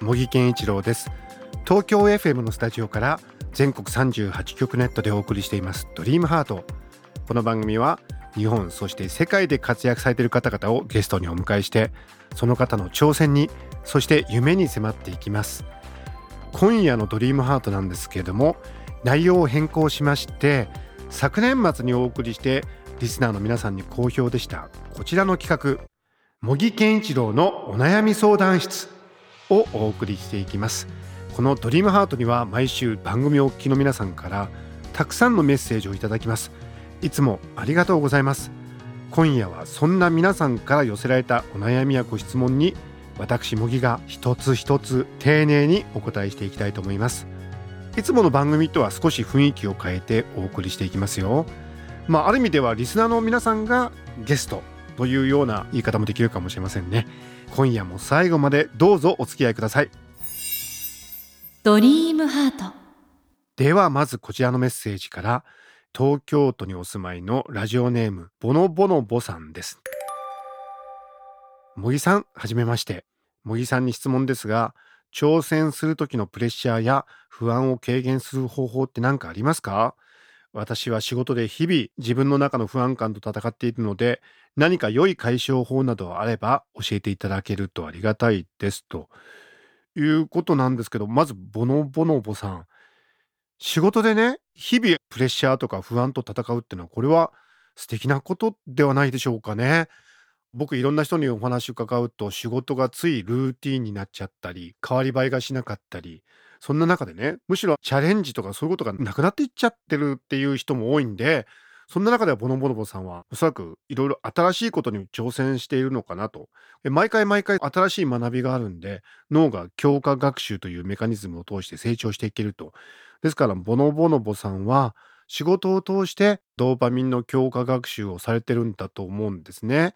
茂木健一郎です。東京 FM のスタジオから全国38局ネットでお送りしています。ドリームハート。この番組は日本そして世界で活躍されている方々をゲストにお迎えしてその方の挑戦にそして夢に迫っていきます。今夜のドリームハートなんですけれども内容を変更しまして昨年末にお送りしてリスナーの皆さんに好評でした。こちらの企画茂木健一郎のお悩み相談室。をお送りしていきます。このドリームハートには毎週番組をお聞きの皆さんからたくさんのメッセージをいただきます。いつもありがとうございます。今夜はそんな皆さんから寄せられたお悩みやご質問に私茂木が一つ一つ丁寧にお答えしていきたいと思います。いつもの番組とは少し雰囲気を変えてお送りしていきますよ。まあある意味ではリスナーの皆さんがゲストというような言い方もできるかもしれませんね。今夜も最後までどうぞお付き合いください。ドリームハート。ではまずこちらのメッセージから東京都にお住まいのラジオネームボノボノボさんです。茂木さんはじめまして。茂木さんに質問ですが挑戦する時のプレッシャーや不安を軽減する方法って何かありますか？私は仕事で日々自分の中の不安感と戦っているので何か良い解消法などあれば教えていただけるとありがたいですということなんですけどまずボノボノボさん仕事でね日々プレッシャーとか不安と戦うっていうのはこれは素敵なことではないでしょうかね。僕いろんな人にお話伺うと仕事がついルーティンになっちゃったり変わり映えがしなかったりそんな中でねむしろチャレンジとかそういうことがなくなっていっちゃってるっていう人も多いんでそんな中ではボノボノボさんはおそらくいろいろ新しいことに挑戦しているのかなと毎回毎回新しい学びがあるんで脳が強化学習というメカニズムを通して成長していけるとですからボノボノボさんは仕事を通してドーパミンの強化学習をされてるんだと思うんですね。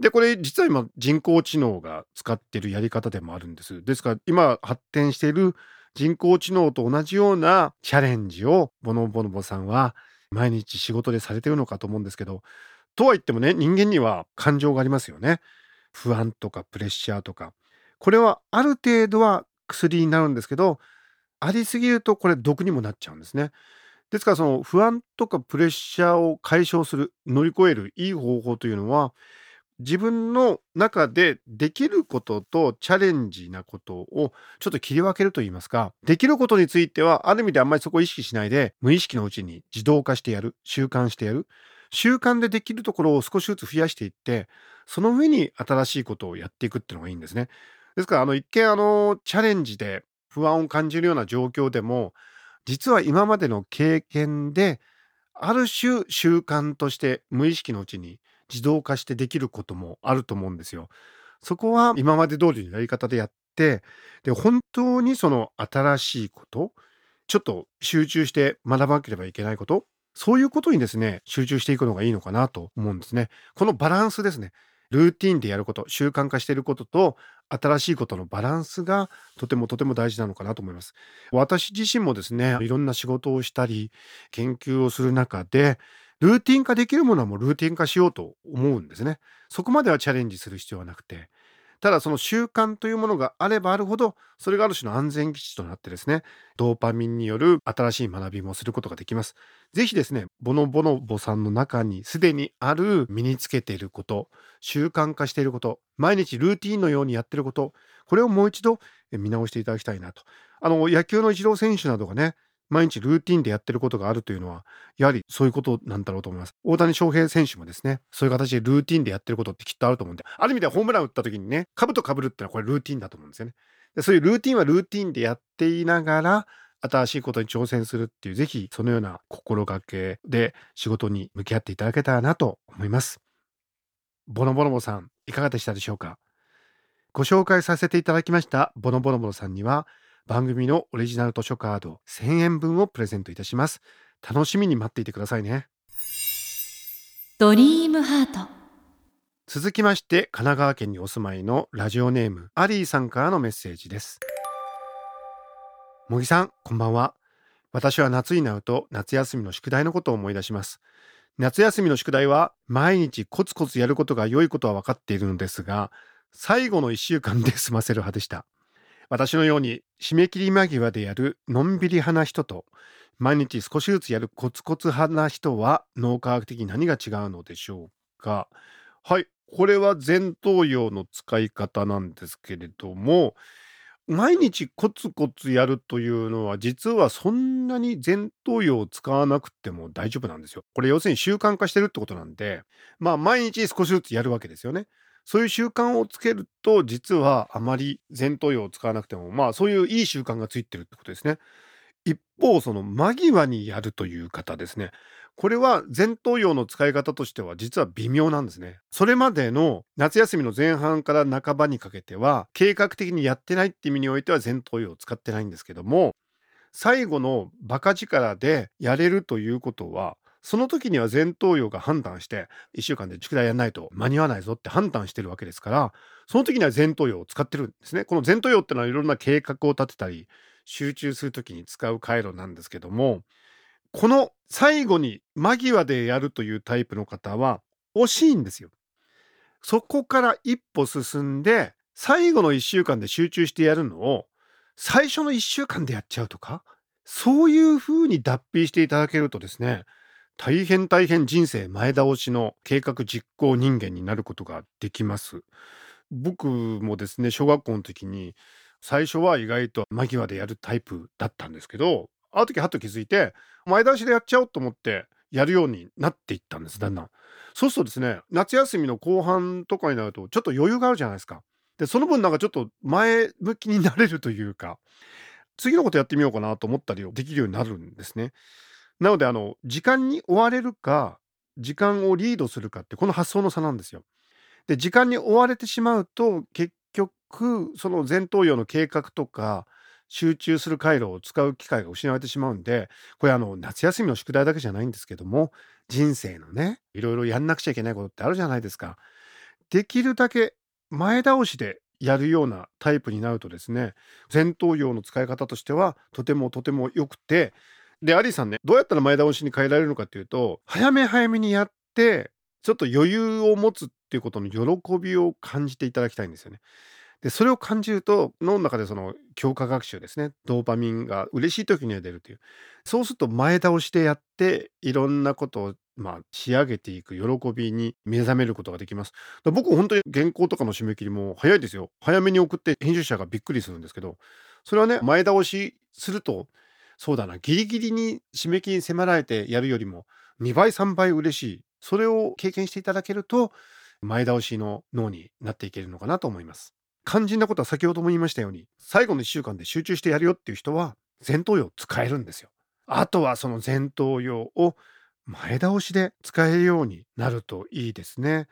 でこれ実は今人工知能が使ってるやり方でもあるんです。ですから今発展している人工知能と同じようなチャレンジをボノボノボさんは毎日仕事でされてるのかと思うんですけどとは言ってもね人間には感情がありますよね。不安とかプレッシャーとかこれはある程度は薬になるんですけどありすぎるとこれ毒にもなっちゃうんですね。ですからその不安とかプレッシャーを解消する乗り越えるいい方法というのは自分の中でできることとチャレンジなことをちょっと切り分けるといいますかできることについてはある意味であんまりそこを意識しないで無意識のうちに自動化してやる習慣してやる習慣でできるところを少しずつ増やしていってその上に新しいことをやっていくっていうのがいいんですね。ですからあの一見あのチャレンジで不安を感じるような状況でも実は今までの経験である種習慣として無意識のうちに自動化してできることもあると思うんですよ。そこは今まで通りのやり方でやってで本当にその新しいことちょっと集中して学ばなければいけないことそういうことにですね集中していくのがいいのかなと思うんですね。このバランスですね。ルーティンでやること習慣化していることと新しいことのバランスがとてもとても大事なのかなと思います。私自身もですねいろんな仕事をしたり研究をする中でルーティン化できるものはもうルーティン化しようと思うんですね。そこまではチャレンジする必要はなくてただその習慣というものがあればあるほどそれがある種の安全基地となってですねドーパミンによる新しい学びもすることができます。ぜひですねボノボノボさんの中にすでにある身につけていること習慣化していること毎日ルーティンのようにやっていることこれをもう一度見直していただきたいなと。あの野球のイチロー選手などがね毎日ルーティンでやってることがあるというのはやはりそういうことなんだろうと思います。大谷翔平選手もですねそういう形でルーティンでやってることってきっとあると思うんである意味ではホームラン打った時にね兜かぶるってのはこれルーティンだと思うんですよね。でそういうルーティンはルーティンでやっていながら新しいことに挑戦するっていうぜひそのような心がけで仕事に向き合っていただけたらなと思います。ボノボノボさんいかがでしたでしょうか？ご紹介させていただきましたボノボノボさんには番組のオリジナル図書カード1000円分をプレゼントいたします。楽しみに待っていてくださいね。ドリームハート続きまして神奈川県にお住まいのラジオネームアリーさんからのメッセージです。茂木さん、こんばんは。私は夏になると夏休みの宿題のことを思い出します。夏休みの宿題は毎日コツコツやることが良いことは分かっているのですが、最後の1週間で済ませる派でした。私のように締め切り間際でやるのんびり派な人と、毎日少しずつやるコツコツ派な人は脳科学的に何が違うのでしょうか？はい、これは前頭葉の使い方なんですけれども、毎日コツコツやるというのは実はそんなに前頭葉を使わなくても大丈夫なんですよ。これ要するに習慣化してるってことなんで、まあ毎日少しずつやるわけですよね。そういう習慣をつけると実はあまり前頭葉を使わなくてもまあそういういい習慣がついてるってことですね。一方その間際にやるという方ですね。これは前頭葉の使い方としては実は微妙なんですね。それまでの夏休みの前半から半ばにかけては計画的にやってないって意味においては前頭葉を使ってないんですけども最後のバカ力でやれるということはその時には前頭葉が判断して1週間で宿題やらないと間に合わないぞって判断してるわけですからその時には前頭葉を使ってるんですね。この前頭葉ってのはいろんな計画を立てたり集中する時に使う回路なんですけどもこの最後に間際でやるというタイプの方は惜しいんですよ。そこから一歩進んで最後の1週間で集中してやるのを最初の1週間でやっちゃうとかそういう風に脱皮していただけるとですね大変大変人生前倒しの計画実行人間になることができます。僕もですね小学校の時に最初は意外と間際でやるタイプだったんですけどある時はっと気づいて前倒しでやっちゃおうと思ってやるようになっていったんですだんだん。そうするとですね夏休みの後半とかになるとちょっと余裕があるじゃないですか。でその分なんかちょっと前向きになれるというか次のことやってみようかなと思ったりできるようになるんですね。なのであの時間に追われるか時間をリードするかってこの発想の差なんですよ。で時間に追われてしまうと結局その前頭葉の計画とか集中する回路を使う機会が失われてしまうんでこれあの夏休みの宿題だけじゃないんですけども人生のねいろいろやんなくちゃいけないことってあるじゃないですか。できるだけ前倒しでやるようなタイプになるとですね前頭葉の使い方としてはとてもとても良くてでアリさんねどうやったら前倒しに変えられるのかっていうと早め早めにやってちょっと余裕を持つっていうことの喜びを感じていただきたいんですよね。でそれを感じると脳の中でその強化学習ですねドーパミンが嬉しい時には出るという。そうすると前倒しでやっていろんなことをまあ仕上げていく喜びに目覚めることができます。僕本当に原稿とかの締め切りも早いですよ。早めに送って編集者がびっくりするんですけどそれはね前倒しするとそうだな。ギリギリに締め切りに迫られてやるよりも2倍3倍嬉しい。それを経験していただけると前倒しの脳になっていけるのかなと思います。肝心なことは先ほども言いましたように最後の1週間で集中してやるよっていう人は前頭葉使えるんですよ。あとはその前頭葉を前倒しで使えるようになるといいですね。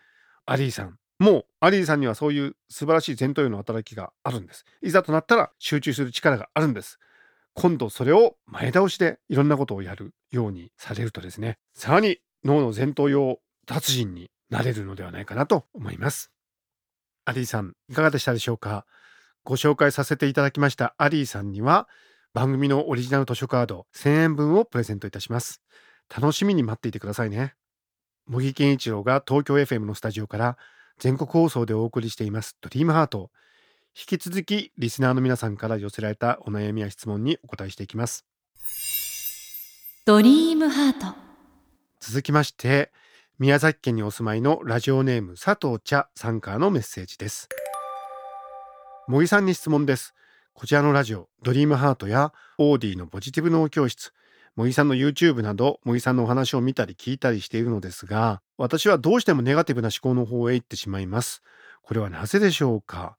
アリーさん。もうアリーさんにはそういう素晴らしい前頭葉の働きがあるんです。いざとなったら集中する力があるんです。今度それを前倒しでいろんなことをやるようにされるとですねさらに脳の前頭葉達人になれるのではないかなと思います。アリーさんいかがでしたでしょうか？ご紹介させていただきましたアリーさんには番組のオリジナル図書カード1000円分をプレゼントいたします。楽しみに待っていてくださいね。茂木健一郎が東京 FM のスタジオから全国放送でお送りしていますドリームハート。引き続きリスナーの皆さんから寄せられたお悩みや質問にお答えしていきます。ドリームハート。続きまして宮崎県にお住まいのラジオネーム佐藤茶さんからのメッセージです。茂木さんに質問です。こちらのラジオドリームハートやオーディのポジティブ脳教室茂木さんの YouTube など茂木さんのお話を見たり聞いたりしているのですが私はどうしてもネガティブな思考の方へ行ってしまいます。これはなぜでしょうか？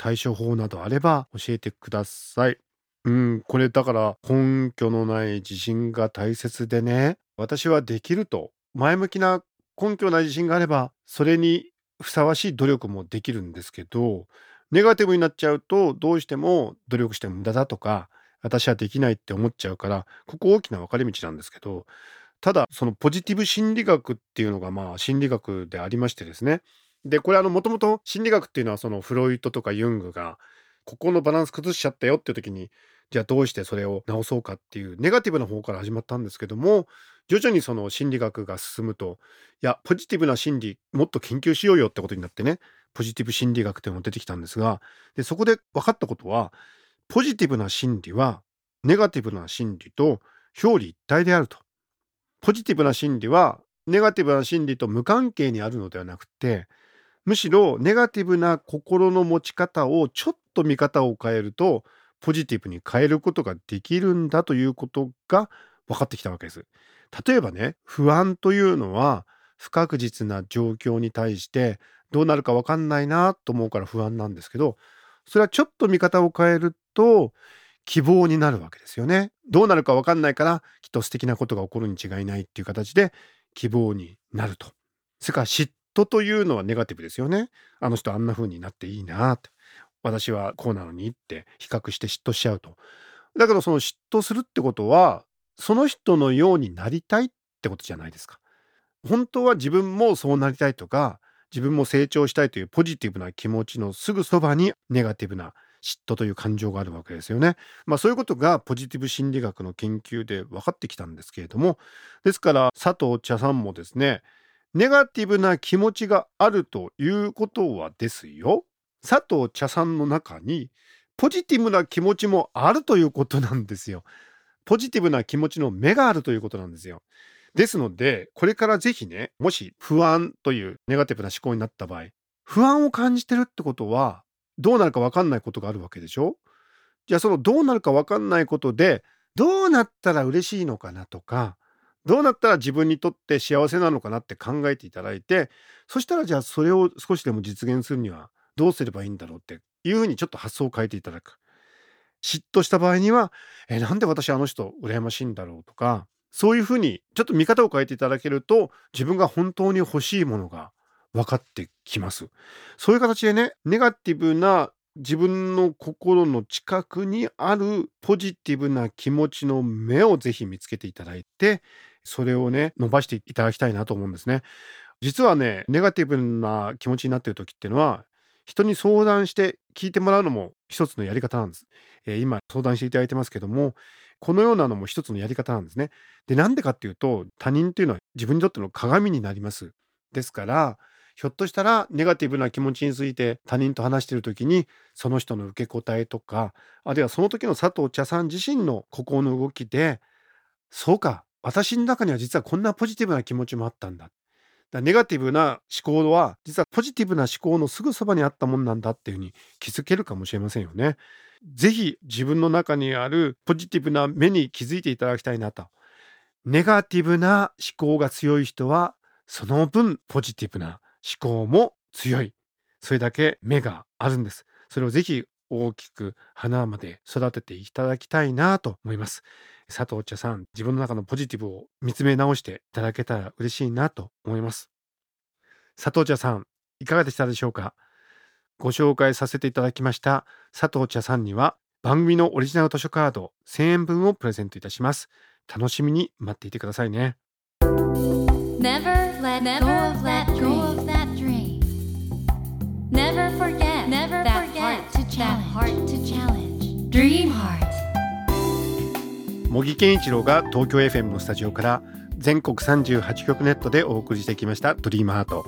対処法などあれば教えてください。うんこれだから根拠のない自信が大切でね私はできると前向きな根拠ない自信があればそれにふさわしい努力もできるんですけどネガティブになっちゃうとどうしても努力しても無駄だとか私はできないって思っちゃうからここ大きな分かれ道なんですけどただそのポジティブ心理学っていうのがまあ心理学でありましてですねでこれあのもともと心理学っていうのはそのフロイトとかユングがここのバランス崩しちゃったよっていう時にじゃあどうしてそれを直そうかっていうネガティブな方から始まったんですけども徐々にその心理学が進むといやポジティブな心理もっと研究しようよってことになってねポジティブ心理学っていうのも出てきたんですがでそこで分かったことはポジティブな心理はネガティブな心理と表裏一体であると。ポジティブな心理はネガティブな心理と無関係にあるのではなくてむしろネガティブな心の持ち方をちょっと見方を変えるとポジティブに変えることができるんだということが分かってきたわけです。例えばね不安というのは不確実な状況に対してどうなるか分かんないなと思うから不安なんですけどそれはちょっと見方を変えると希望になるわけですよね。どうなるか分かんないからきっと素敵なことが起こるに違いないっていう形で希望になると。それから嫉妬というのはネガティブですよね。あの人あんな風になっていいなって。私はこうなのにって比較して嫉妬しちゃうと。だけどその嫉妬するってことはその人のようになりたいってことじゃないですか。本当は自分もそうなりたいとか自分も成長したいというポジティブな気持ちのすぐそばにネガティブな嫉妬という感情があるわけですよね。まあそういうことがポジティブ心理学の研究で分かってきたんですけれどもですから佐藤茶さんもですねネガティブな気持ちがあるということはですよ佐藤茶さんの中にポジティブな気持ちもあるということなんですよ。ポジティブな気持ちの目があるということなんですよ。ですので、これからぜひね、もし不安というネガティブな思考になった場合、不安を感じてるってことは、どうなるか分かんないことがあるわけでしょ？じゃあそのどうなるか分かんないことで、どうなったら嬉しいのかなとか、どうなったら自分にとって幸せなのかなって考えていただいて、そしたらじゃあそれを少しでも実現するにはどうすればいいんだろうっていうふうにちょっと発想を変えていただく。嫉妬した場合には、え、なんで私あの人羨ましいんだろうとか、そういうふうにちょっと見方を変えていただけると自分が本当に欲しいものが分かってきます。そういう形でねネガティブな自分の心の近くにあるポジティブな気持ちの目をぜひ見つけていただいてそれをね伸ばしていただきたいなと思うんですね。実はねネガティブな気持ちになっている時っていうのは人に相談して聞いてもらうのも一つのやり方なんです。えー、今相談していただいてますけどもこのようなのも一つのやり方なんですね。で、なんでかっていうと、他人っていうのは自分にとっての鏡になります。ですから、ひょっとしたらネガティブな気持ちについて他人と話している時にその人の受け答えとかあるいはその時の佐藤茶さん自身の心の動きでそうか私の中には実はこんなポジティブな気持ちもあったんだだネガティブな思考は実はポジティブな思考のすぐそばにあったもんなんだっていうふうに気づけるかもしれませんよね。ぜひ自分の中にあるポジティブな目に気づいていただきたいなと。ネガティブな思考が強い人はその分ポジティブな思考も強い。それだけ目があるんです。それをぜひ大きく花まで育てていただきたいなと思います。佐藤茶さん、自分の中のポジティブを見つめ直していただけたら嬉しいなと思います。佐藤茶さん、いかがでしたでしょうか？ご紹介させていただきました佐藤茶さんには番組のオリジナル図書カード1000円分をプレゼントいたします。楽しみに待っていてくださいね。Never let go of that dream. Never forget Never that to 茂木健一郎が東京 FM のスタジオから全国38局ネットでお送りしてきました「ドリームハート。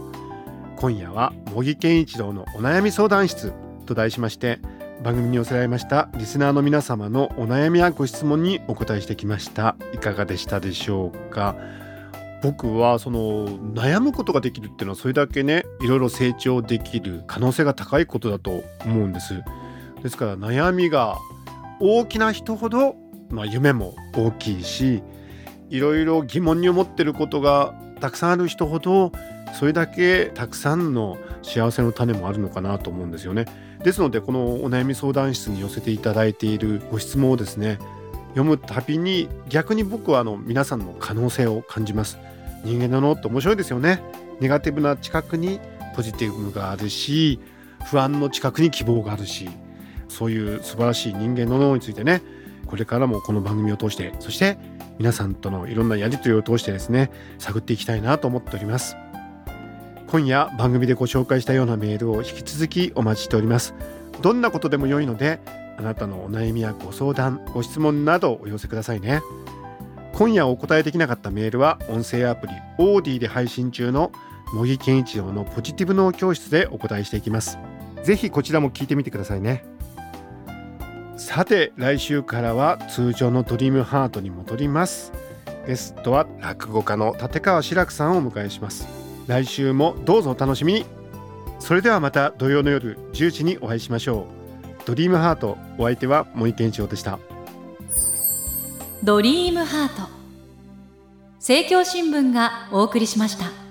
今夜は茂木健一郎のお悩み相談室と題しまして番組に寄せられましたリスナーの皆様のお悩みやご質問にお答えしてきました。いかがでしたでしょうか？僕はその悩むことができるっていうのはそれだけねいろいろ成長できる可能性が高いことだと思うんです。ですから悩みが大きな人ほど、まあ、夢も大きいしいろいろ疑問に思ってることがたくさんある人ほどそれだけたくさんの幸せの種もあるのかなと思うんですよね。ですのでこのお悩み相談室に寄せていただいているご質問をですね読むたびに逆に僕はあの皆さんの可能性を感じます。人間なのって面白いですよね。ネガティブな近くにポジティブがあるし不安の近くに希望があるしそういう素晴らしい人間の脳についてねこれからもこの番組を通してそして皆さんとのいろんなやり取りを通してですね探っていきたいなと思っております。今夜番組でご紹介したようなメールを引き続きお待ちしております。どんなことでも良いのであなたのお悩みやご相談ご質問などお寄せくださいね。今夜お答えできなかったメールは音声アプリオーディで配信中の茂木健一郎のポジティブ脳教室でお答えしていきます。ぜひこちらも聞いてみてくださいね。さて来週からは通常のドリームハートに戻ります。ゲストは落語家の立川志らくさんをお迎えします。来週もどうぞお楽しみに。それではまた土曜の夜10時にお会いしましょう。ドリームハートお相手は森健一郎でした。ドリームハート。政教新聞がお送りしました。